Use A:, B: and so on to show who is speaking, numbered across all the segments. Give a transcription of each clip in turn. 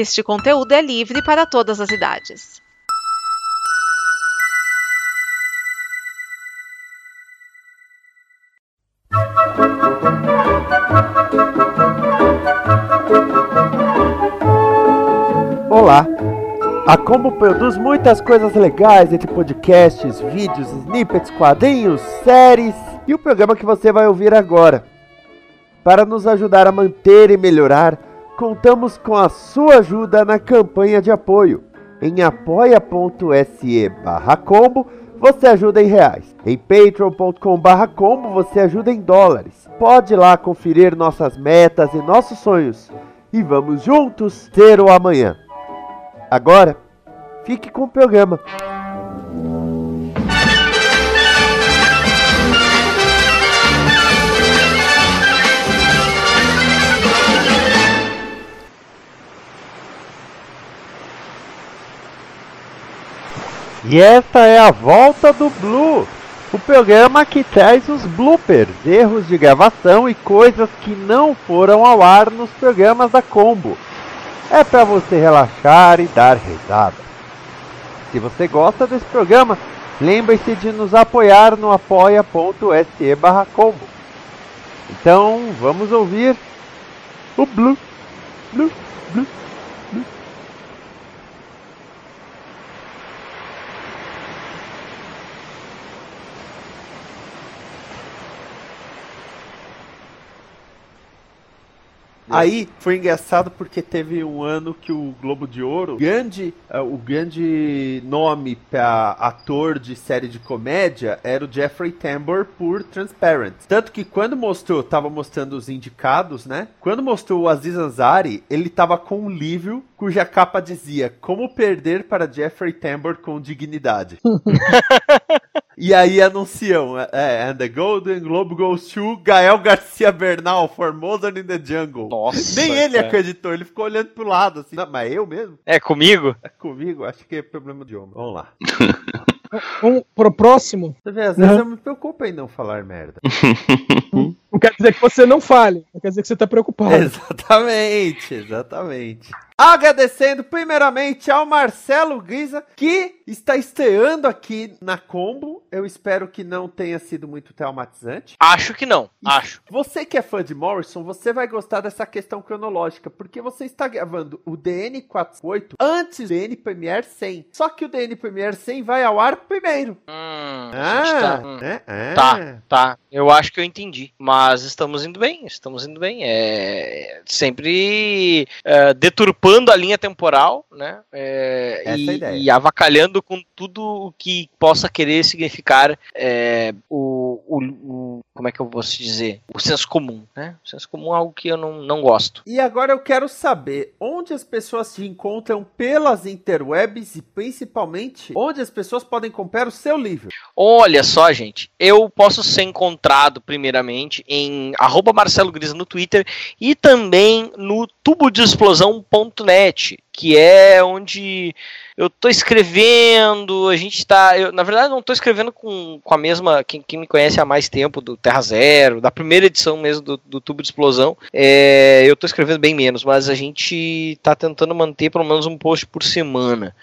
A: Este conteúdo é livre para todas as idades.
B: Olá! A Combo produz muitas coisas legais entre podcasts, vídeos, snippets, quadrinhos, séries e o programa que você vai ouvir agora. Para nos ajudar a manter e melhorar contamos com a sua ajuda na campanha de apoio. Em apoia.se combo você ajuda em reais. Em patreon.com combo você ajuda em dólares. Pode lá conferir nossas metas e nossos sonhos. E vamos juntos ter o amanhã. Agora, fique com o programa. E esta é a Volta do Blue, o programa que traz os bloopers, erros de gravação e coisas que não foram ao ar nos programas da Combo. É para você relaxar e dar risada. Se você gosta desse programa, lembre-se de nos apoiar no apoia.se combo. Então, vamos ouvir o Blue, Blue, Blue. Aí foi engraçado porque teve um ano que o Globo de Ouro, grande, eh, o grande nome para ator de série de comédia era o Jeffrey Tambor por Transparent. Tanto que quando mostrou, tava mostrando os indicados, né? Quando mostrou o Aziz Ansari, ele tava com um livro cuja capa dizia Como perder para Jeffrey Tambor com dignidade. E aí anunciam, é, é, and the Golden Globe goes to Gael Garcia Bernal, Formosa in the Jungle.
C: Nossa. Nem ele acreditou, ele ficou olhando pro lado assim.
D: Não, mas eu mesmo?
E: É comigo? É
D: comigo, acho que é problema de homem.
F: Vamos lá. Vamos pro próximo?
D: Você vê, às vezes não. Uhum. eu
F: me
D: preocupo em não falar merda. não
F: quer dizer que você não fale, não quer dizer que você tá preocupado.
D: Exatamente, exatamente.
B: Agradecendo primeiramente ao Marcelo Grisa, que está estreando aqui na Combo. Eu espero que não tenha sido muito traumatizante.
E: Acho que não, e acho.
B: Você que é fã de Morrison, você vai gostar dessa questão cronológica, porque você está gravando o DN48 antes do DN Premier 100. Só que o DN Premier 100 vai ao ar primeiro.
E: Hum, ah, tá, é, hum. É. tá, tá. Eu acho que eu entendi. Mas estamos indo bem, estamos indo bem. É sempre é, deturpando rompando a linha temporal, né? É, é e, é e, avacalhando com tudo o que possa querer significar é, o, o, o, Como é que eu posso dizer? O senso comum, né? O senso comum é algo que eu não, não gosto.
B: E agora eu quero saber onde as pessoas se encontram pelas interwebs e principalmente onde as pessoas podem comprar o seu livro.
E: Olha só, gente. Eu posso ser encontrado primeiramente em Marcelo Gris no Twitter e também no tubodexplosão.com net que é onde eu tô escrevendo, a gente tá. Eu, na verdade, não tô escrevendo com, com a mesma. Quem, quem me conhece há mais tempo, do Terra Zero, da primeira edição mesmo do, do Tubo de Explosão, é, eu tô escrevendo bem menos, mas a gente tá tentando manter pelo menos um post por semana.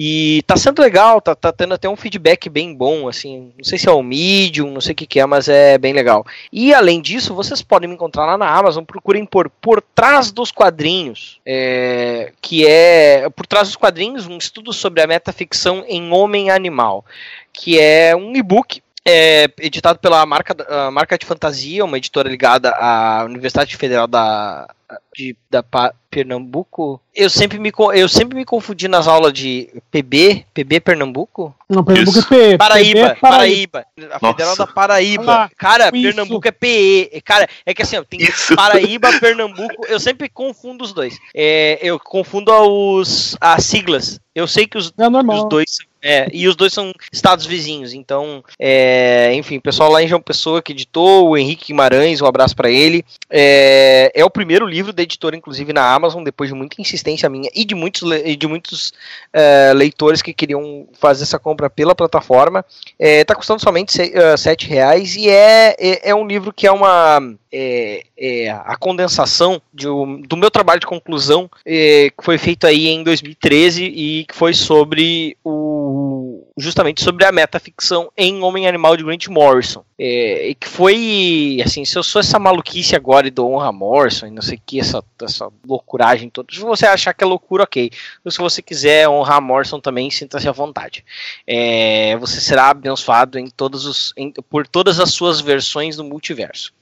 E: E tá sendo legal, tá, tá tendo até um feedback bem bom, assim. Não sei se é o Medium, não sei o que, que é, mas é bem legal. E além disso, vocês podem me encontrar lá na Amazon, procurem por Por Trás dos Quadrinhos, é, que é é, por trás dos quadrinhos um estudo sobre a metaficção em homem animal, que é um e-book é editado pela marca, marca de fantasia, uma editora ligada à Universidade Federal da, de, da Pernambuco. Eu sempre, me, eu sempre me confundi nas aulas de PB, PB
F: Pernambuco. Não,
E: Pernambuco
F: isso. é
E: P, Paraíba, PB, é
F: Paraíba,
E: Paraíba. A Federal da Paraíba. Lá, cara, Pernambuco é PE. É, cara, é que assim, ó, tem isso. Paraíba, Pernambuco. Eu sempre confundo os dois. É, eu confundo os, as siglas. Eu sei que os, é os dois são é, e os dois são estados vizinhos, então, é, enfim, o pessoal lá em João Pessoa que editou, o Henrique Guimarães, um abraço para ele. É, é o primeiro livro da editora, inclusive, na Amazon, depois de muita insistência minha e de muitos, e de muitos é, leitores que queriam fazer essa compra pela plataforma. É, tá custando somente eh, sete reais e é, é, é um livro que é uma é, é, a condensação de, um, do meu trabalho de conclusão é, que foi feito aí em 2013 e que foi sobre o justamente sobre a metaficção em Homem Animal de Grant Morrison. É, que foi, assim, se eu sou essa maluquice agora e dou honra a Morrison e não sei o que, essa, essa loucuragem toda, se você achar que é loucura, ok. Mas se você quiser honrar a Morrison também, sinta-se à vontade. É, você será abençoado em todos os, em, por todas as suas versões do multiverso.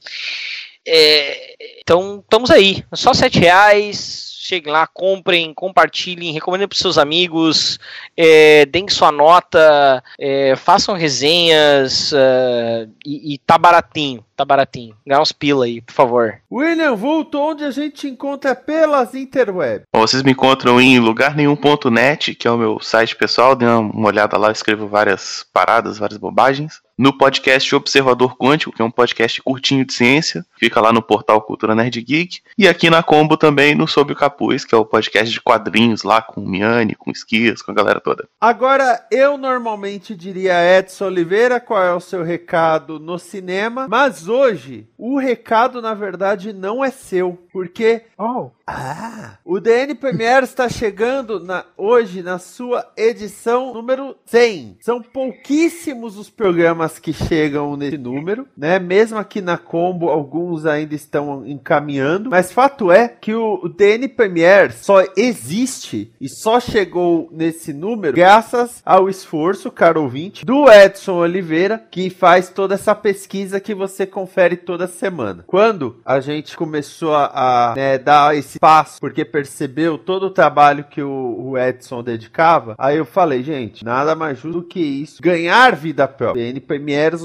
E: É, então, estamos aí. Só sete reais cheguem lá, comprem, compartilhem, recomendem para seus amigos, é, deem sua nota, é, façam resenhas é, e, e tá baratinho tá baratinho. Ganhar uns pila aí, por favor.
B: William Vulto, onde a gente te encontra pelas interweb?
G: Bom, vocês me encontram em lugarnenhum.net, que é o meu site pessoal. Dê uma olhada lá, escrevo várias paradas, várias bobagens. No podcast Observador Quântico, que é um podcast curtinho de ciência, fica lá no portal Cultura Nerd Geek. E aqui na Combo também no Sob o Capuz, que é o podcast de quadrinhos lá com o Miane, com o Esquias, com a galera toda.
B: Agora, eu normalmente diria Edson Oliveira, qual é o seu recado no cinema, mas mas hoje, o recado, na verdade, não é seu. Porque. Oh. Ah! O DN Premier está chegando na, hoje na sua edição número 100. São pouquíssimos os programas que chegam nesse número, né? Mesmo aqui na Combo, alguns ainda estão encaminhando. Mas fato é que o, o DN Premier só existe e só chegou nesse número graças ao esforço, caro ouvinte, do Edson Oliveira, que faz toda essa pesquisa que você confere toda semana. Quando a gente começou a, a né, dar esse passo, porque percebeu todo o trabalho que o, o, Edson dedicava, aí eu falei, gente, nada mais justo do que isso. Ganhar vida própria. BN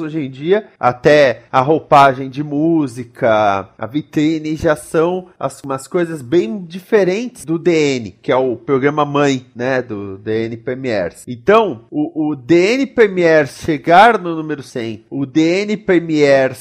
B: hoje em dia, até a roupagem de música, a vitrine já são as, umas coisas bem diferentes do DN, que é o programa mãe, né, do DN Então, o, o DN chegar no número 100, o DN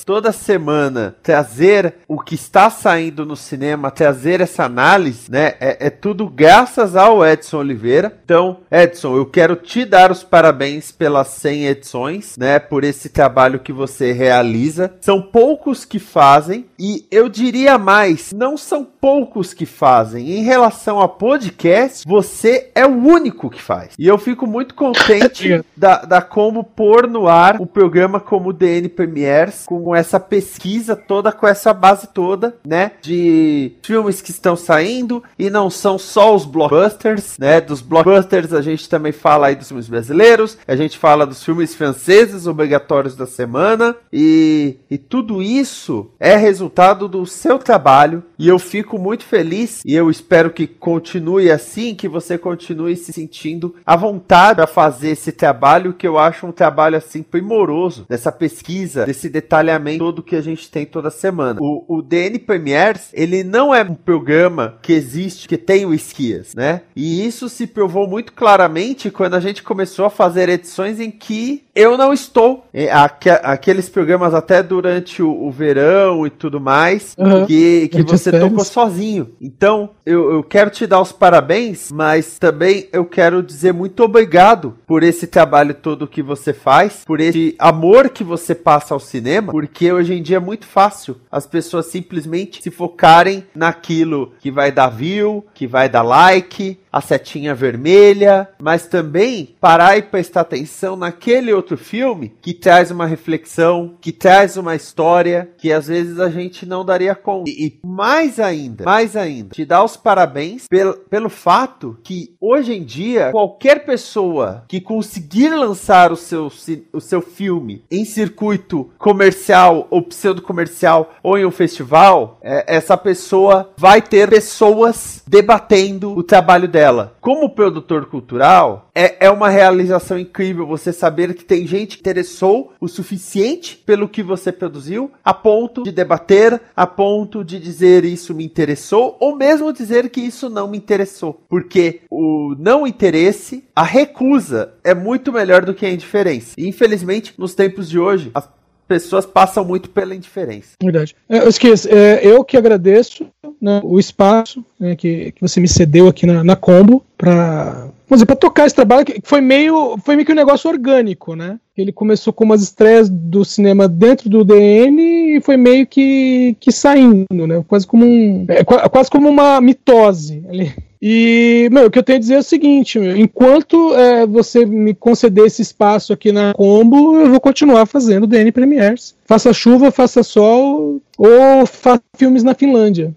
B: toda toda semana trazer o que está saindo no cinema, trazer essa análise, né? É, é tudo graças ao Edson Oliveira. Então, Edson, eu quero te dar os parabéns pelas 100 edições, né? Por esse trabalho que você realiza. São poucos que fazem e eu diria mais, não são poucos que fazem. Em relação a podcast, você é o único que faz. E eu fico muito contente da, da como pôr no ar o programa como DN Premiers com essa essa pesquisa toda com essa base toda, né? De filmes que estão saindo e não são só os blockbusters, né? Dos blockbusters a gente também fala aí dos filmes brasileiros, a gente fala dos filmes franceses obrigatórios da semana e, e tudo isso é resultado do seu trabalho e eu fico muito feliz e eu espero que continue assim, que você continue se sentindo à vontade para fazer esse trabalho que eu acho um trabalho assim primoroso dessa pesquisa, desse detalhamento todo que a gente tem toda semana. O, o DN Premiers, ele não é um programa que existe, que tem o Esquias, né? E isso se provou muito claramente quando a gente começou a fazer edições em que eu não estou. Aqu aqueles programas até durante o, o verão e tudo mais, uhum. que, que você tocou sozinho. Então, eu, eu quero te dar os parabéns, mas também eu quero dizer muito obrigado por esse trabalho todo que você faz, por esse amor que você passa ao cinema, porque hoje em dia é muito fácil as pessoas simplesmente se focarem naquilo que vai dar view, que vai dar like, a setinha vermelha, mas também parar e prestar atenção naquele outro filme que traz uma reflexão, que traz uma história que às vezes a gente não daria conta. E, e mais ainda, mais ainda, te dar os parabéns pelo, pelo fato que hoje em dia qualquer pessoa que conseguir lançar o seu, o seu filme em circuito comercial ou pseudo comercial ou em um festival, é, essa pessoa vai ter pessoas debatendo o trabalho dela tela. Como produtor cultural, é, é uma realização incrível você saber que tem gente que interessou o suficiente pelo que você produziu, a ponto de debater, a ponto de dizer isso me interessou, ou mesmo dizer que isso não me interessou. Porque o não interesse, a recusa, é muito melhor do que a indiferença. E, infelizmente, nos tempos de hoje, as pessoas passam muito pela indiferença.
F: Verdade. É, eu esqueço, é, eu que agradeço né, o espaço né, que, que você me cedeu aqui na, na Combo para fazer para tocar esse trabalho que foi meio, foi meio que um negócio orgânico, né? Ele começou com umas estreias do cinema dentro do DN e foi meio que, que saindo, né? Quase como um, é, quase como uma mitose ali. E, meu, o que eu tenho a dizer é o seguinte, meu, enquanto é, você me conceder esse espaço aqui na Combo, eu vou continuar fazendo DN Premiers. Faça chuva, faça sol ou faça filmes na Finlândia.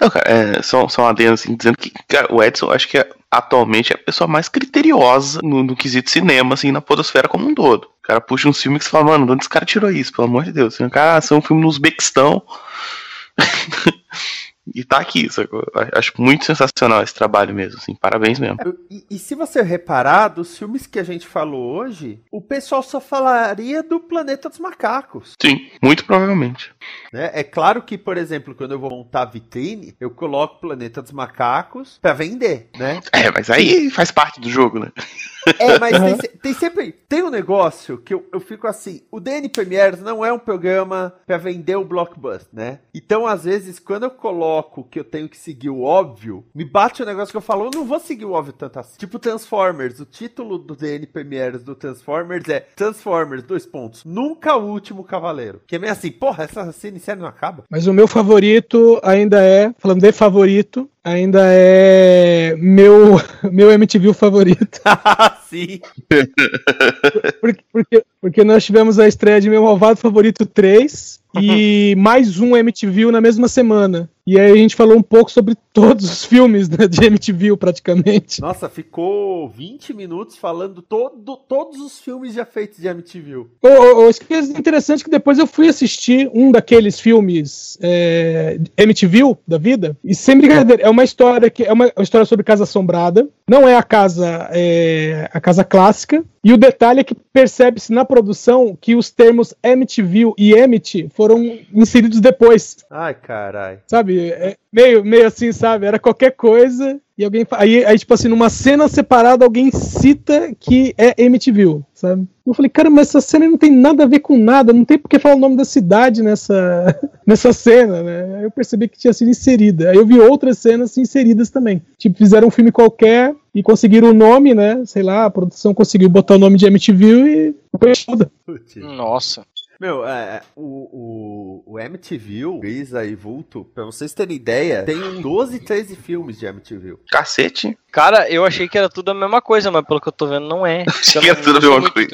G: Não, cara, é, só, só um adendo assim, dizendo que cara, o Edson acho que é, atualmente é a pessoa mais criteriosa no, no, quesito cinema, assim, na podosfera como um todo. O cara puxa um filme que você fala, mano, de onde esse cara tirou isso? Pelo amor de Deus. Assim, o cara, ah, é um filme no Uzbequistão. e tá aqui, sacou? Acho muito sensacional esse trabalho mesmo, assim, parabéns mesmo. É,
B: e, e, se você reparar, dos filmes que a gente falou hoje, o pessoal só falaria do Planeta dos Macacos.
G: Sim, muito provavelmente.
B: Né? É claro que, por exemplo, quando eu vou montar a vitrine, eu coloco Planeta dos Macacos para vender, né?
G: É, mas aí faz parte do jogo, né?
B: É, mas uhum. tem, tem, sempre. Tem um negócio que eu, eu fico assim: o DN Premieres não é um programa para vender o blockbuster, né? Então, às vezes, quando eu coloco bloco que eu tenho que seguir o óbvio, me bate o um negócio que eu falo, eu não vou seguir o óbvio tanto assim. Tipo Transformers, o título do DNPMRs do Transformers é Transformers, dois pontos, nunca o último cavaleiro. Que é meio assim, porra, essa série não acaba.
F: Mas o meu favorito ainda é, falando de favorito, ainda é meu meu MTV favorito. Ah, sim. Porque, porque, porque, nós tivemos a estreia de meu malvado favorito 3 e mais um MTV na mesma semana. E aí a gente falou um pouco sobre todos os filmes né, de MTV, praticamente.
B: Nossa, ficou 20 minutos falando todo, todos os filmes já feitos de MTV. Oh,
F: oh, oh, que é interessante é que depois eu fui assistir um daqueles filmes é, MTV da vida. E sem brincadeira, é uma história que é uma, uma história sobre Casa Assombrada. Não é a casa, é, a casa clássica. E o detalhe é que percebe-se na produção que os termos MTV e Emmett foram inseridos depois.
B: Ai, carai.
F: Sabe? sabe? É meio, meio assim, sabe? Era qualquer coisa. E alguém. Aí, aí, tipo assim, numa cena separada, alguém cita que é MTV, sabe? Eu falei, cara, mas essa cena não tem nada a ver com nada, não tem porque falar o nome da cidade nessa, nessa cena, né? Aí eu percebi que tinha sido inserida. Aí eu vi outras cenas inseridas também. Tipo, fizeram um filme qualquer e conseguiram o nome, né? Sei lá, a produção conseguiu botar o nome de MTV e.
E: Nossa.
B: Meu, é, é, o, o, o MTV, Grisa e Vulto, pra vocês terem ideia, tem 12, 13 filmes de MTV.
G: Cacete.
E: Cara, eu achei que era tudo a mesma coisa, mas pelo que eu tô vendo, não é. Achei que era tudo a mesma coisa.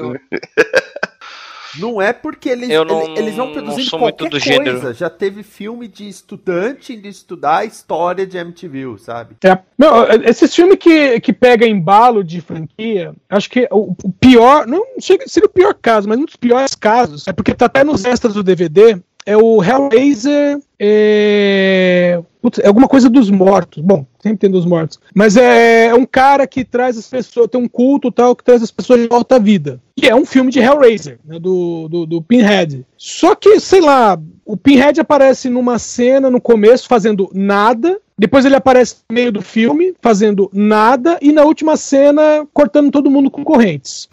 B: Não é porque eles, não, eles vão produzindo qualquer
E: coisa. Gênero.
B: Já teve filme de estudante indo estudar a história de MTV, sabe?
F: É. Não, esses filmes que, que pega embalo de franquia, acho que o, o pior, não chega seria o pior caso, mas um dos piores casos é porque tá até nos extras do DVD, é o Hellraiser. É... Putz, é alguma coisa dos mortos. Bom, sempre tem dos mortos. Mas é, é um cara que traz as pessoas, tem um culto tal, que traz as pessoas de volta à vida. E é um filme de Hellraiser, né, do, do, do Pinhead. Só que, sei lá, o Pinhead aparece numa cena no começo fazendo nada, depois ele aparece no meio do filme, fazendo nada, e na última cena, cortando todo mundo com correntes.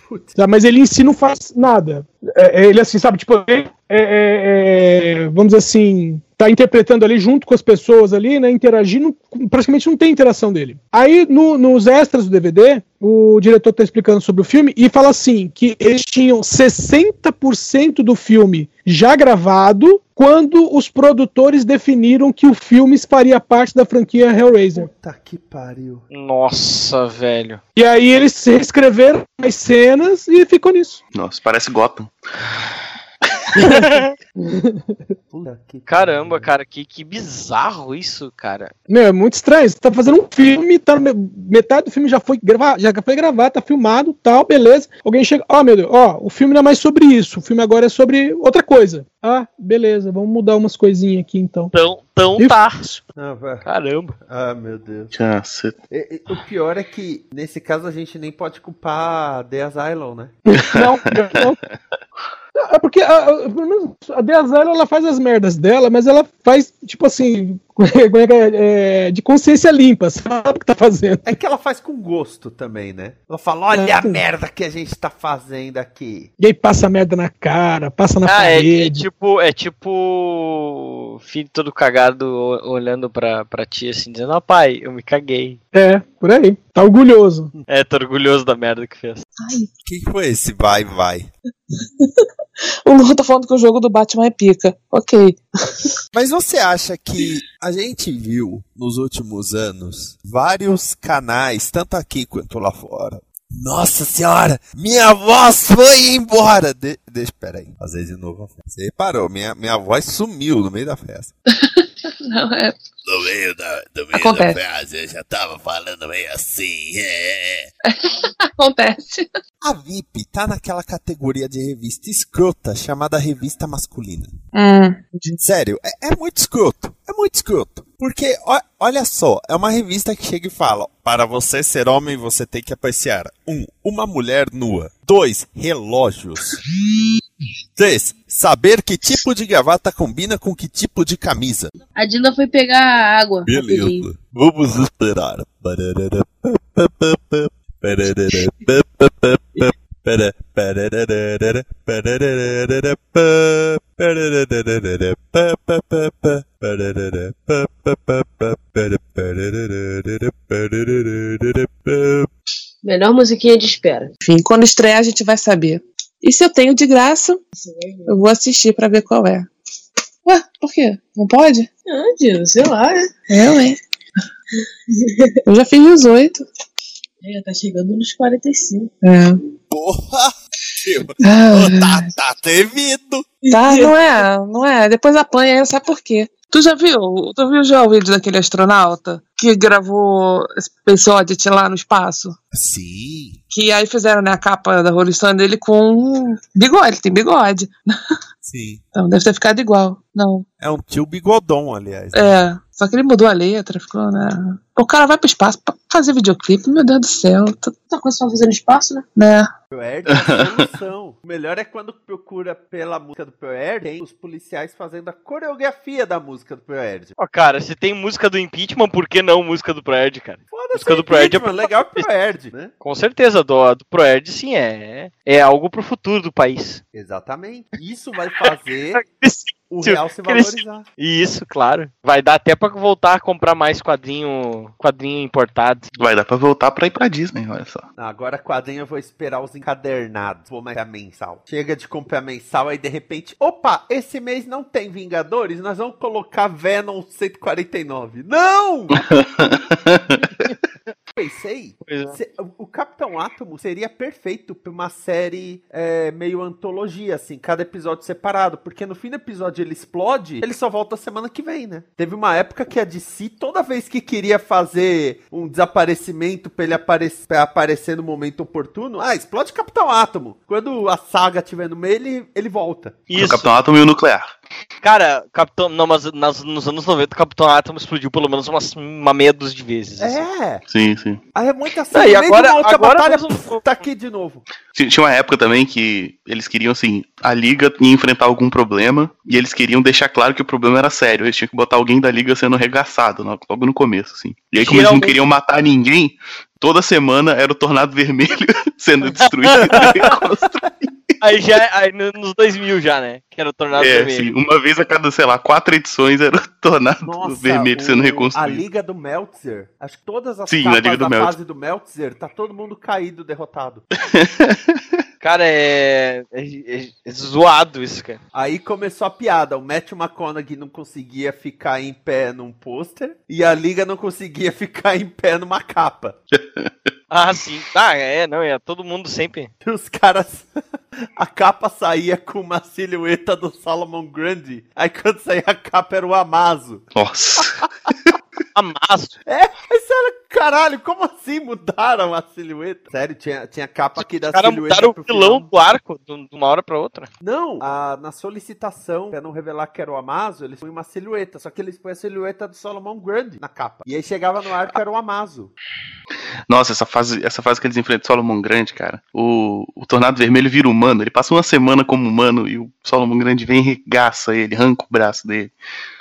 F: Mas ele em si não faz nada. É, é ele, assim, sabe, tipo, é, é, é, vamos dizer assim, tá interpretando ali junto com as pessoas ali, né? Interagindo, praticamente não tem interação dele. Aí, no, nos extras do DVD, o diretor tá explicando sobre o filme e fala assim: que eles tinham 60% do filme já gravado quando os produtores definiram que o filme faria parte da franquia Hellraiser.
B: Puta que pariu.
E: Nossa, velho.
F: E aí eles reescreveram as cenas e ficou nisso.
G: Nossa, parece Gotham.
E: Caramba, cara, que, que bizarro isso, cara.
F: Meu, é muito estranho. Você tá fazendo um filme, tá metade do filme já foi gravar, já foi gravar, tá filmado, tal, beleza. Alguém chega, ó, oh, meu Deus, ó, o filme não é mais sobre isso, o filme agora é sobre outra coisa. Ah, beleza, vamos mudar umas coisinhas aqui então.
E: Então, tão e...
B: tá. Ah, Caramba. Ah, meu Deus. E, e, o pior é que, nesse caso, a gente nem pode culpar The Asylum, né? Não, não.
F: É porque a, a Deazara ela faz as merdas dela, mas ela faz, tipo assim, é é, é, de consciência limpa, sabe o que tá fazendo.
B: É que ela faz com gosto também, né? Ela fala, olha é, a merda que a gente tá fazendo aqui.
F: E aí passa a merda na cara, passa na ah, parede.
E: É, é tipo, é tipo filho todo cagado olhando pra, pra ti assim, dizendo, ó oh, pai, eu me caguei.
F: É, por aí. Tá orgulhoso.
E: É, tá orgulhoso da merda que fez. Ai.
B: Quem foi esse vai, vai?
E: o Lu tá falando que o jogo do Batman é pica. Ok.
B: Mas você acha que a gente viu nos últimos anos vários canais, tanto aqui quanto lá fora, nossa senhora, minha voz foi embora. De deixa, peraí, fazer de novo a festa. Você reparou, minha, minha voz sumiu no meio da festa.
C: Não, é... No meio da, no meio Acontece. da frase, eu já tava falando meio assim. É.
E: Acontece.
B: A VIP tá naquela categoria de revista escrota chamada revista masculina. Hum. Sério, é, é muito escroto. É muito escroto. Porque, ó, olha só, é uma revista que chega e fala: para você ser homem, você tem que apreciar. Um, uma mulher nua. Dois, relógios. 3. Saber que tipo de gravata combina com que tipo de camisa.
H: A Dina foi pegar a água.
B: Beleza. Vamos esperar.
H: Melhor musiquinha de espera. Enfim,
I: quando estrear a gente vai saber. E se eu tenho de graça, é eu vou assistir para ver qual é. Ué, por quê? Não pode?
H: Não, ah, Dino, sei lá,
I: né? Eu, é, hein? eu já fiz 18.
H: É, tá chegando nos
C: 45. É. Porra!
I: Ah,
C: tá, tá temido. Tá,
I: não é, não é. Depois apanha, sabe por quê? Tu já viu? Tu viu já o vídeo daquele astronauta? que gravou Space Oddity lá no espaço.
B: Sim.
I: Que aí fizeram né, a capa da Rolling Stone dele com bigode, tem bigode. Sim. Então deve ter ficado igual, não.
B: É um tio bigodão, aliás.
I: Né? É, só que ele mudou a letra, ficou, né? O cara vai pro espaço pra fazer videoclipe, meu Deus do céu. Tanta tá coisa só fazendo espaço, né? Né? Proerd
B: o melhor é quando procura pela música do Proerd, tem os policiais fazendo a coreografia da música do Proerd.
E: Ó, oh, cara, se tem música do impeachment, por que não? não música do Proerd, cara. música é
B: do Proerd é, é
E: pro... legal Proerd, né? né? Com certeza, do, do Proerd sim é é algo pro futuro do país.
B: Exatamente. Isso vai fazer o real se valorizar.
E: Isso, claro. Vai dar até pra voltar a comprar mais quadrinho, quadrinho importado.
G: Vai dar pra voltar pra ir pra Disney, olha só.
B: Agora quadrinho eu vou esperar os encadernados. Vou mais a mensal. Chega de comprar mensal, aí de repente, opa, esse mês não tem Vingadores, nós vamos colocar Venom 149. Não! pensei, é. se, o Capitão Átomo seria perfeito pra uma série é, meio antologia, assim, cada episódio separado, porque no fim do episódio ele explode, ele só volta semana que vem, né? Teve uma época que a DC, toda vez que queria fazer um desaparecimento pra ele aparecer, pra aparecer no momento oportuno, ah, explode Capitão Átomo. Quando a saga tiver no meio, ele, ele volta.
G: Isso. O Capitão Átomo e o Nuclear.
E: Cara, Capitão. Não, mas nas, nos anos 90, Capitão Atom explodiu pelo menos umas, uma meia dúzia de vezes.
B: Assim. É.
G: Assim. Sim, sim.
B: Aí ah, é muita
E: assim, e agora, agora batalha, mesmo...
B: pf, tá aqui de novo.
G: Tinha uma época também que eles queriam, assim, a liga ia enfrentar algum problema e eles queriam deixar claro que o problema era sério. Eles tinham que botar alguém da liga sendo regaçado logo no começo, assim. E aí, como eles não queriam matar ninguém, toda semana era o Tornado Vermelho sendo destruído
E: e reconstruído. Aí já, é, aí nos 2000 já, né? Que era o Tornado é, Vermelho.
G: Sim, uma vez a cada, sei lá, quatro edições era o Tornado Nossa, Vermelho o, sendo reconstruído.
B: A Liga do Meltzer. Acho que todas as
G: sim, capas da Meltzer. fase
B: do Meltzer, tá todo mundo caído, derrotado.
E: Cara, é... É, é... zoado isso, cara.
B: Aí começou a piada. O Matthew McConaughey não conseguia ficar em pé num pôster e a Liga não conseguia ficar em pé numa capa.
E: ah, sim. Ah, é, não, é todo mundo sempre.
B: os caras. a capa saía com uma silhueta do Solomon Grande. Aí quando saía a capa era o Amazo.
G: Nossa.
B: Amasso. É, mas olha, caralho, como assim mudaram a silhueta? Sério, tinha, tinha capa aqui da silhueta.
E: Cara, mudaram o vilão do arco de uma hora pra outra.
B: Não, a, na solicitação, pra não revelar que era o Amazo, eles põem uma silhueta, só que eles põem a silhueta do Solomon Grande na capa. E aí chegava no arco, era o Amazo.
G: Nossa, essa fase, essa fase que eles enfrentam Solomon Grande, cara. O, o Tornado Vermelho vira humano. Ele passa uma semana como humano e o Solomon Grande vem e regaça ele, arranca o braço dele.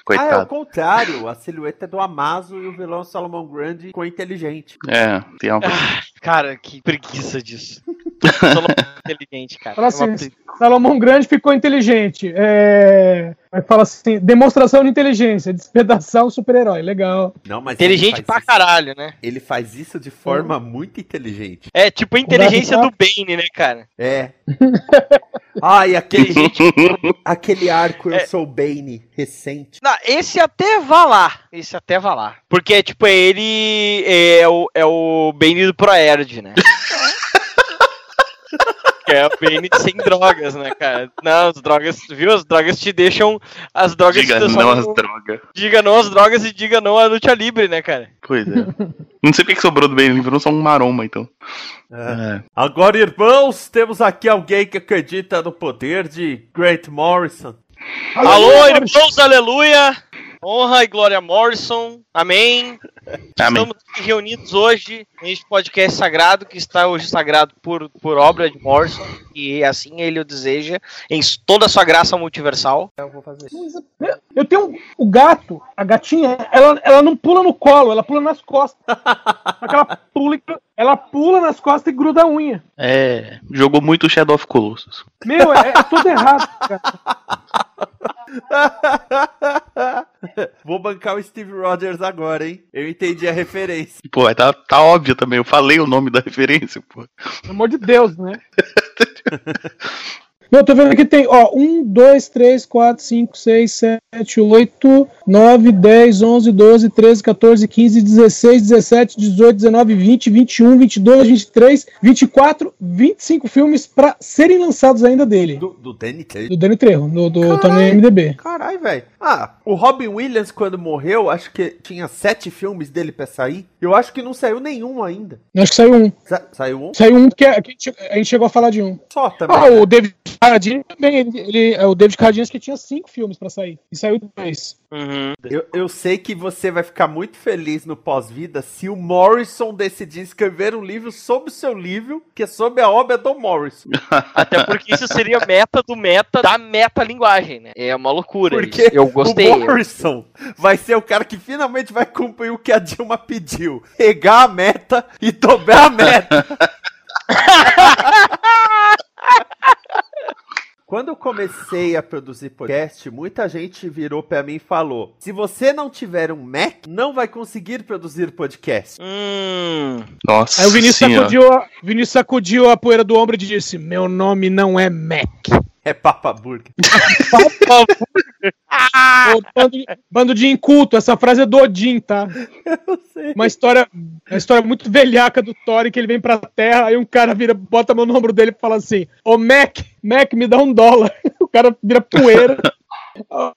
G: Coitado. Ah, é o
B: contrário. A silhueta é do Amazo e o vilão Solomon Grande ficou inteligente.
G: É, tem algo. Ah,
E: assim. cara, que preguiça disso. Solomon é
F: inteligente, cara. Fala assim, é uma... Assim, Solomon Grande ficou inteligente. É... Aí fala assim: demonstração de inteligência, despedaçar super-herói. Legal.
B: Não, mas inteligente pra isso. caralho, né? Ele faz isso de forma hum. muito inteligente.
E: É tipo a inteligência do Bane, né, cara?
B: É. Ai, aquele, aquele arco Eu é. Sou Bane recente.
E: Não, esse até vá lá. Esse até vá lá. Porque, tipo, é ele é o, é o Bane do Proerd, né? é a PN sem drogas, né, cara? Não, as drogas, viu? As drogas te deixam. As drogas
G: diga não às com... drogas.
E: Diga não às drogas e diga não à luta livre, né, cara?
G: Pois é. não sei o que sobrou do Ele virou só um maroma, então.
B: É. Agora, irmãos, temos aqui alguém que acredita no poder de Great Morrison.
E: Alô, irmãos, aleluia! honra e glória a Morrison. Amém. Amém. Estamos reunidos hoje neste podcast sagrado, que está hoje sagrado por, por obra de Morrison, e assim ele o deseja, em toda a sua graça multiversal.
F: Eu vou fazer. Eu tenho o gato, a gatinha, ela, ela não pula no colo, ela pula nas costas. Aquela pula ela pula nas costas e gruda a unha.
G: É, jogou muito Shadow of Colossus.
F: Meu, é, é tudo errado, cara.
B: Vou bancar o Steve Rogers agora, hein? Eu entendi a referência.
G: Pô, tá, tá óbvio também. Eu falei o nome da referência, pô.
F: Pelo amor de Deus, né? Eu tô vendo aqui tem, ó, 1, 2, 3, 4, 5, 6, 7, 8, 9, 10, 11, 12, 13, 14, 15, 16, 17, 18, 19, 20, 21, 22, 23, 24, 25 filmes pra serem lançados ainda dele. Do,
B: do
F: Danny Trejo. Do Danny Trejo, do, do
B: Tony
F: MDB.
B: Caralho, velho. Ah, o Robin Williams, quando morreu, acho que tinha 7 filmes dele pra sair. Eu acho que não saiu nenhum ainda.
F: acho que saiu um.
B: Sa saiu um?
F: Saiu um, porque a gente, a gente chegou a falar de um.
B: Só
F: também. Ah, né? o David Carradine também, ele, ele, é, o David Carradine acho que tinha cinco filmes para sair, e saiu
B: dois. Uhum. Eu, eu sei que você vai ficar muito feliz no pós-vida se o Morrison decidir escrever um livro sobre o seu livro, que é sobre a obra do Morrison.
E: Até porque isso seria meta do meta da meta linguagem, né? É uma loucura.
B: Porque
E: isso.
B: eu gostei. O Morrison vai ser o cara que finalmente vai cumprir o que a Dilma pediu: pegar a meta e dobrar a meta. Quando eu comecei a produzir podcast, muita gente virou para mim e falou: se você não tiver um Mac, não vai conseguir produzir
F: podcast. Hum. Nossa. Aí o Vinícius sacudiu, a, Vinícius sacudiu a poeira do ombro e disse: meu nome não é Mac.
B: É Papa Burger. Papa Burger.
F: Ah! bando, de, bando de inculto, essa frase é do Odin, tá? Eu sei. Uma história, uma história muito velhaca do Thor que ele vem pra terra, aí um cara vira, bota a mão no ombro dele e fala assim: Ô Mac, Mac, me dá um dólar. O cara vira poeira.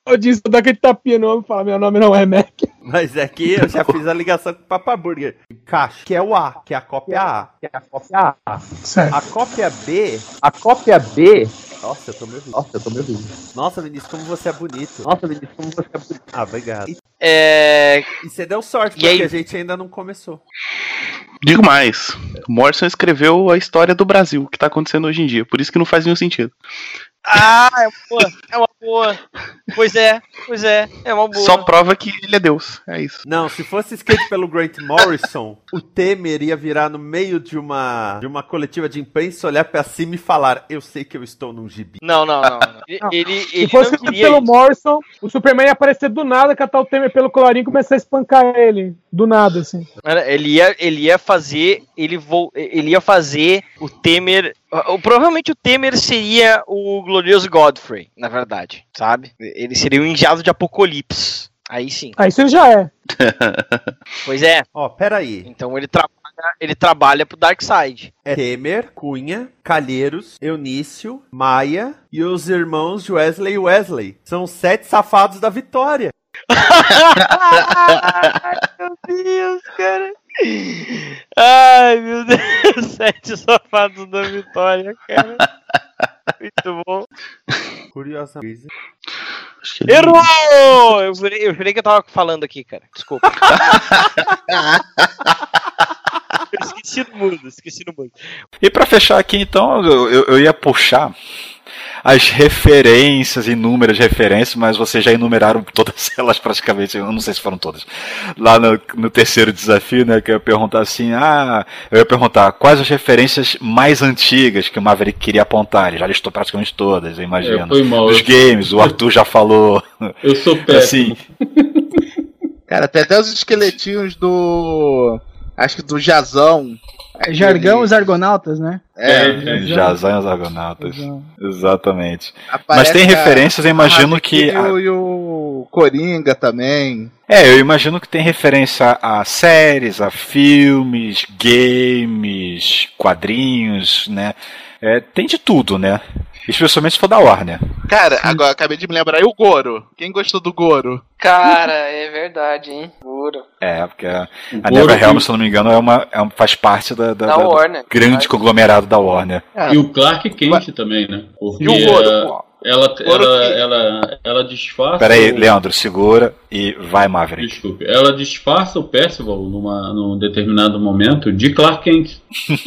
F: Odin, disse, dá aquele tapinha no ombro e fala: Meu nome não é Mac.
B: Mas é que eu já fiz a ligação com o Papa Burger. Caixa, que é o A, que é a cópia A. Que é a cópia A. Certo. A cópia B. A cópia B nossa, eu tô me ouvindo. Nossa, eu tô me ouvindo. Nossa, Vinícius, como você é bonito. Nossa, Vinícius, como você é bonito. Ah,
E: obrigado. É... E você deu sorte, porque a gente ainda não começou.
G: Digo mais, Morrison escreveu a história do Brasil, o que tá acontecendo hoje em dia, por isso que não faz nenhum sentido.
E: Ah, é uma boa, é uma boa. Pois é, pois é, é uma boa.
G: Só prova que ele é Deus, é isso.
B: Não, se fosse escrito pelo Grant Morrison, o Temer ia virar no meio de uma, de uma coletiva de imprensa, olhar pra cima e falar: Eu sei que eu estou num gibi.
E: Não, não, não. não. Ele, não. ele, se
F: fosse escrito pelo isso. Morrison, o Superman ia aparecer do nada, catar o Temer pelo colarinho e começar a espancar ele. Do nada, assim.
E: Ele ia, ele ia fazer. Ele, vo, ele ia fazer o Temer ah, o, provavelmente o Temer seria o glorioso Godfrey, na verdade, sabe? Ele seria o enjado de Apocalipse. Aí sim.
F: Aí ah,
E: você
F: já é.
E: pois é.
B: Ó, oh, peraí.
E: Então ele trabalha, ele trabalha pro Darkseid.
B: É Temer, Cunha, Calheiros, Eunício, Maia e os irmãos Wesley e Wesley. São sete safados da vitória. Ai,
E: meu Deus, cara. Ai, meu Deus, sete safados da vitória, cara.
B: Muito bom. Curiosa. É
E: Errou! Eu jurei, eu jurei que eu tava falando aqui, cara. Desculpa. eu
G: esqueci do mundo, esqueci do mundo. E pra fechar aqui, então, eu, eu ia puxar as referências, inúmeras referências, mas vocês já enumeraram todas elas praticamente, eu não sei se foram todas. Lá no, no terceiro desafio, né, que eu ia perguntar assim, ah, eu ia perguntar quais as referências mais antigas que o Maverick queria apontar, ele já listou praticamente todas, eu é, imagino. É, games, o Arthur já falou.
B: Eu sou péssimo. Assim, Cara, tem até os esqueletinhos do. Acho que do Jazão,
F: é, jargão os Argonautas, né?
G: É, é Jazão os Argonautas. Jazão. Exatamente. Aparece Mas tem a, referências, eu imagino que. E
B: o, e o Coringa também.
G: É, eu imagino que tem referência a séries, a filmes, games, quadrinhos, né? É, tem de tudo, né? Especialmente se for da Warner.
E: Cara, agora acabei de me lembrar, e o Goro? Quem gostou do Goro?
H: Cara, é verdade, hein?
G: Goro. É, porque a, a Nebra Helm, se eu não me engano, é uma, é uma, faz parte da, da, da, da Warner, grande conglomerado da Warner.
C: É. E o Clark Kent também, né? Porque, e o Goro, ela, ela, ela, ela disfarça.
G: Peraí, o... Leandro, segura e vai, Maverick.
C: Desculpe. Ela disfarça o Percival numa, num determinado momento de Clark Kent.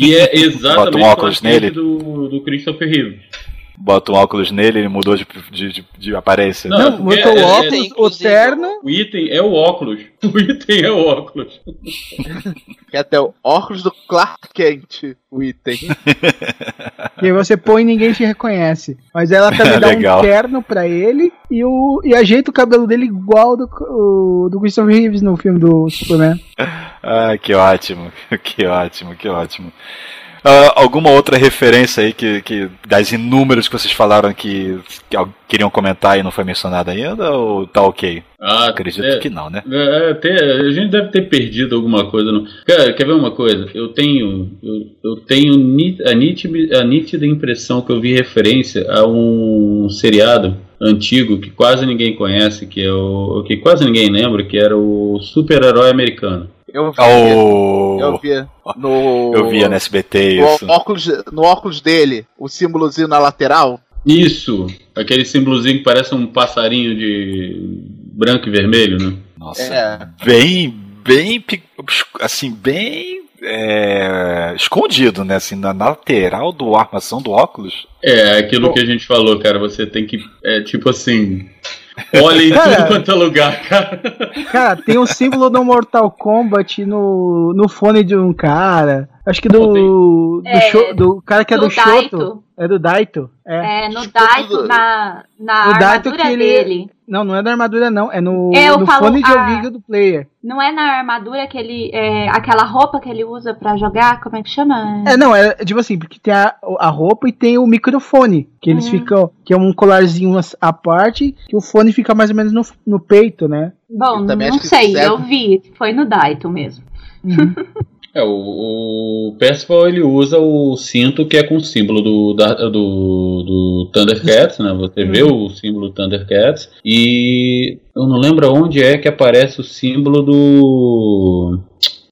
C: E é exatamente o um
G: óculos
C: Do, do Christopher Reeve
G: bota um óculos nele, ele mudou de, de, de, de aparência.
F: Não, não botou é, o é, é, óculos, é, o terno.
C: O item é o óculos. O item é o óculos.
B: é até o óculos do Clark Kent, o item.
F: e você põe e ninguém te reconhece. Mas ela também dá o um terno pra ele e, o, e ajeita o cabelo dele igual do, o, do Christopher Reeves no filme do Superman.
G: ah, que ótimo, que ótimo, que ótimo. Uh, alguma outra referência aí que, que das inúmeras que vocês falaram que, que queriam comentar e não foi mencionada ainda ou tá ok? Ah, Acredito é, que não, né?
C: É, é a gente deve ter perdido alguma coisa. Não. Cara, quer ver uma coisa? Eu tenho, eu, eu tenho a nítida, a nítida impressão que eu vi referência a um seriado antigo que quase ninguém conhece, que é o que quase ninguém lembra, que era o super-herói americano.
B: Eu Oh. Eu via
G: No, eu via no SBT
B: no isso. Óculos, no óculos dele, o símbolozinho na lateral.
C: Isso, aquele símbolozinho que parece um passarinho de branco e vermelho, né?
G: Nossa, é. bem, bem, assim, bem é, escondido, né? Assim, na lateral do armação do óculos.
C: É, aquilo que a gente falou, cara. Você tem que, é, tipo assim, Olha em cara, tudo quanto é lugar,
F: cara. Cara, tem o um símbolo do Mortal Kombat no, no fone de um cara. Acho que do. Do, é, show, do cara que é do, do Shoto. É do Daito.
H: É, é no Shoto é Daito, na, na no armadura Daito ele, dele.
F: Não, não é na armadura, não. É no, é, no falo, fone de ouvido do player.
H: Não é na armadura que ele. É, aquela roupa que ele usa pra jogar, como é que chama?
F: É, não, é, é tipo assim, porque tem a, a roupa e tem o microfone. Que eles uhum. ficam. Que é um colarzinho assim, à parte, que o fone fica mais ou menos no, no peito, né?
H: Bom, não sei, eu vi. Foi no Daito mesmo. Uhum.
C: É, o, o Percival ele usa o cinto que é com o símbolo do, da, do, do Thundercats, né? Você vê uhum. o símbolo do Thundercats. E eu não lembro onde é que aparece o símbolo do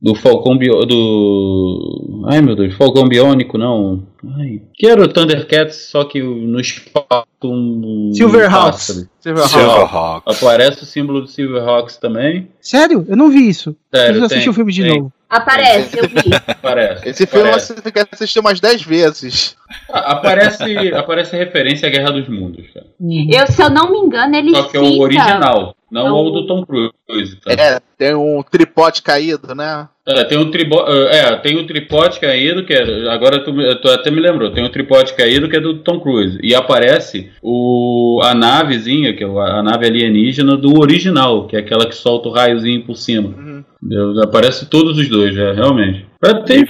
C: do Falcão Bio, do ai meu Deus, Falcão Biônico não, ai, que era o Thundercats só que no espaço
F: um Silverhawks, Silverhawks.
C: aparece o símbolo do Silverhawks também.
F: Sério? Eu não vi isso.
H: Sério, Preciso assistir o filme de tem. novo. Aparece, eu vi. Aparece. Esse
B: filme aparece. você tem que assistir umas 10 vezes.
C: Ah, aparece, aparece referência à Guerra dos Mundos.
H: Cara. Eu, se eu não me engano, ele
C: Só que cita... é o original. Não, não o do Tom Cruise.
B: Tá? É, tem um tripote caído, né? É,
C: tem um tribo, é, é, tem um tripote caído, que é, agora tu, tu até me lembrou, tem um tripote caído que é do Tom Cruise. E aparece o, a navezinha, que é a nave alienígena do original, que é aquela que solta o raiozinho por cima. Uhum. aparece todos os dois, é, realmente. É, tem,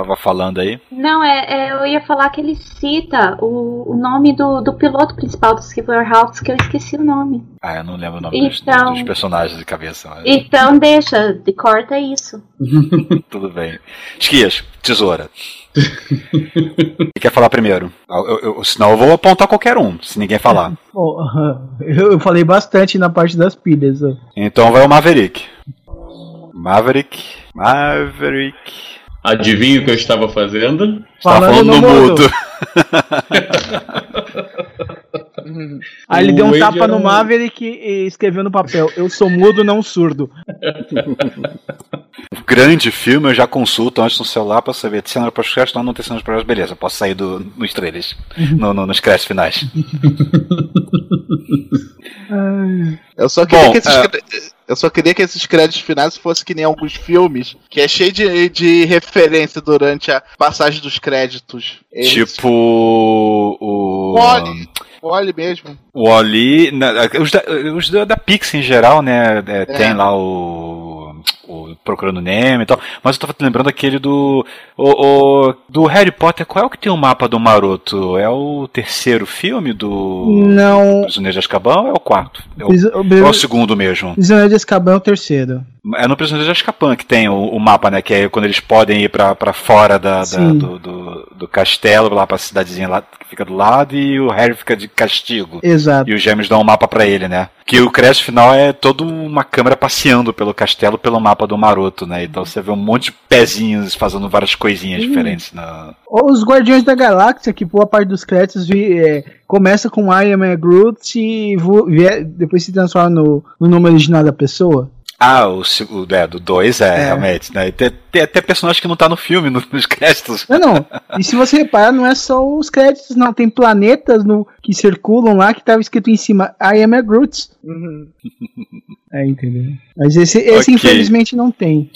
C: estava falando aí?
H: Não, é, é, eu ia falar que ele cita o, o nome do, do piloto principal dos Hawks que eu esqueci o nome.
B: Ah, eu não lembro o nome então, dos, dos personagens de cabeça.
H: Mas... Então deixa, de corta isso.
B: Tudo bem. Esquias, tesoura. quer falar primeiro? Eu, eu, senão eu vou apontar qualquer um, se ninguém falar. Bom,
F: eu falei bastante na parte das pilhas.
B: Então vai o Maverick. Maverick. Maverick. Adivinha o que eu estava fazendo?
F: Falando, falando no mudo. mudo. Aí ele o deu um Wade tapa no um... Maverick e escreveu no papel: Eu sou mudo, não surdo.
G: Grande filme, eu já consulto antes no celular pra saber se cena para os créditos, não, não tem cena créditos. beleza, posso sair do, nos trailers, no, no, nos créditos finais.
B: eu só queria Bom, que esses. É... Eu só queria que esses créditos finais fossem que nem alguns filmes, que é cheio de, de referência durante a passagem dos créditos.
G: Eles... Tipo o.
B: Wally. Wally mesmo.
G: O Wally. Os da, os da, Pix em geral, né? É, é. Tem lá o o procurando Nemo e tal. Mas eu tava lembrando aquele do. O, o, do Harry Potter, qual é o que tem o mapa do maroto? É o terceiro filme do. Não. Prisioneiro de Azkaban ou é o quarto? É o, Pris... é o segundo mesmo.
F: Prisioneiro de Azkaban é o terceiro.
G: É no Prisioneiro de Azkaban que tem o, o, mapa, né? Que é quando eles podem ir pra, pra fora da, da do, do, do, castelo, lá pra cidadezinha lá que fica do lado, e o Harry fica de castigo.
F: Exato.
G: E os gêmeos dão um mapa pra ele, né? Que o crédito final é toda uma câmera passeando pelo castelo, pelo mapa do maroto, né? Então você vê um monte de pezinhos fazendo várias coisinhas Sim. diferentes. Na...
F: Os Guardiões da Galáxia, que boa parte dos créditos vi, é, começa com I am a Groot e depois se transforma no, no nome original da pessoa.
G: Ah, o, o é, do 2 é, é, realmente, né? Tem, tem, até personagem que não tá no filme, nos créditos.
F: Não, não. E se você reparar, não é só os créditos, não. Tem planetas no, que circulam lá que tava escrito em cima I am a Groot. Uhum. é, entendeu? Mas esse, esse okay. infelizmente não tem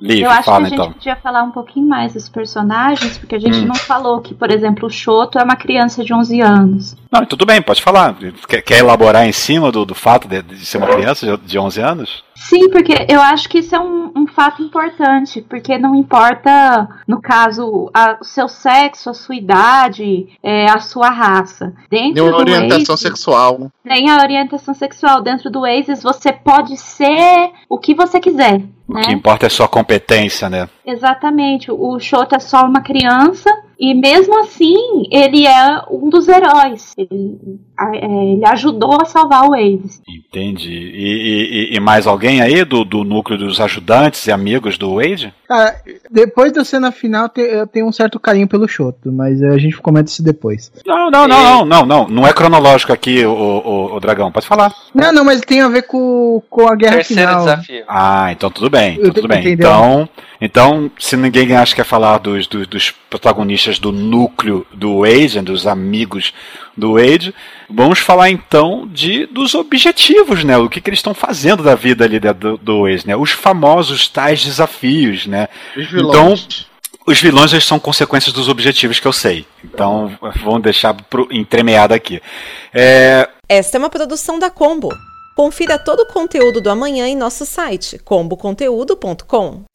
H: eu acho fala, que a gente então. podia falar um pouquinho mais dos personagens, porque a gente hum. não falou que, por exemplo, o Shoto é uma criança de 11 anos. Não,
G: tudo bem, pode falar. Quer, quer elaborar em cima do, do fato de, de, ser uma uhum. criança de 11 anos?
H: Sim, porque eu acho que isso é um, um fato importante, porque não importa, no caso, a, o seu sexo, a sua idade, é, a sua raça. Dentro nem
G: orientação Aces, sexual.
H: Nem a orientação sexual. Dentro do Aces, você pode ser o que você quiser. O né? que
G: importa é sua competência, né?
H: Exatamente. O Shota é só uma criança e mesmo assim ele é um dos heróis. Ele, é, ele ajudou a salvar o Waves.
G: Entendi. E, e, e mais alguém aí do, do núcleo dos ajudantes e amigos do Wade?
F: Cara, depois da cena final, eu tenho um certo carinho pelo Shoto, mas eh, a gente comenta isso depois.
G: Não, não, não, não, não, não. Não é cronológico aqui, o, o, o, dragão. Pode falar.
F: Não, não, mas tem a ver com, com a guerra Terceiro final.
G: desafio. Ah, então tudo bem. Então, tudo bem. Então, então, se ninguém acha que quer falar dos, dos, dos protagonistas do núcleo do Agent, dos amigos do Wade. Vamos falar então de dos objetivos, né? O que, que eles estão fazendo da vida ali do, do Wade, né? Os famosos tais desafios, né? Então os vilões eles são consequências dos objetivos que eu sei. Então vamos deixar pro, entremeado aqui.
A: É... Esta é uma produção da Combo. Confira todo o conteúdo do amanhã em nosso site comboconteúdo.com.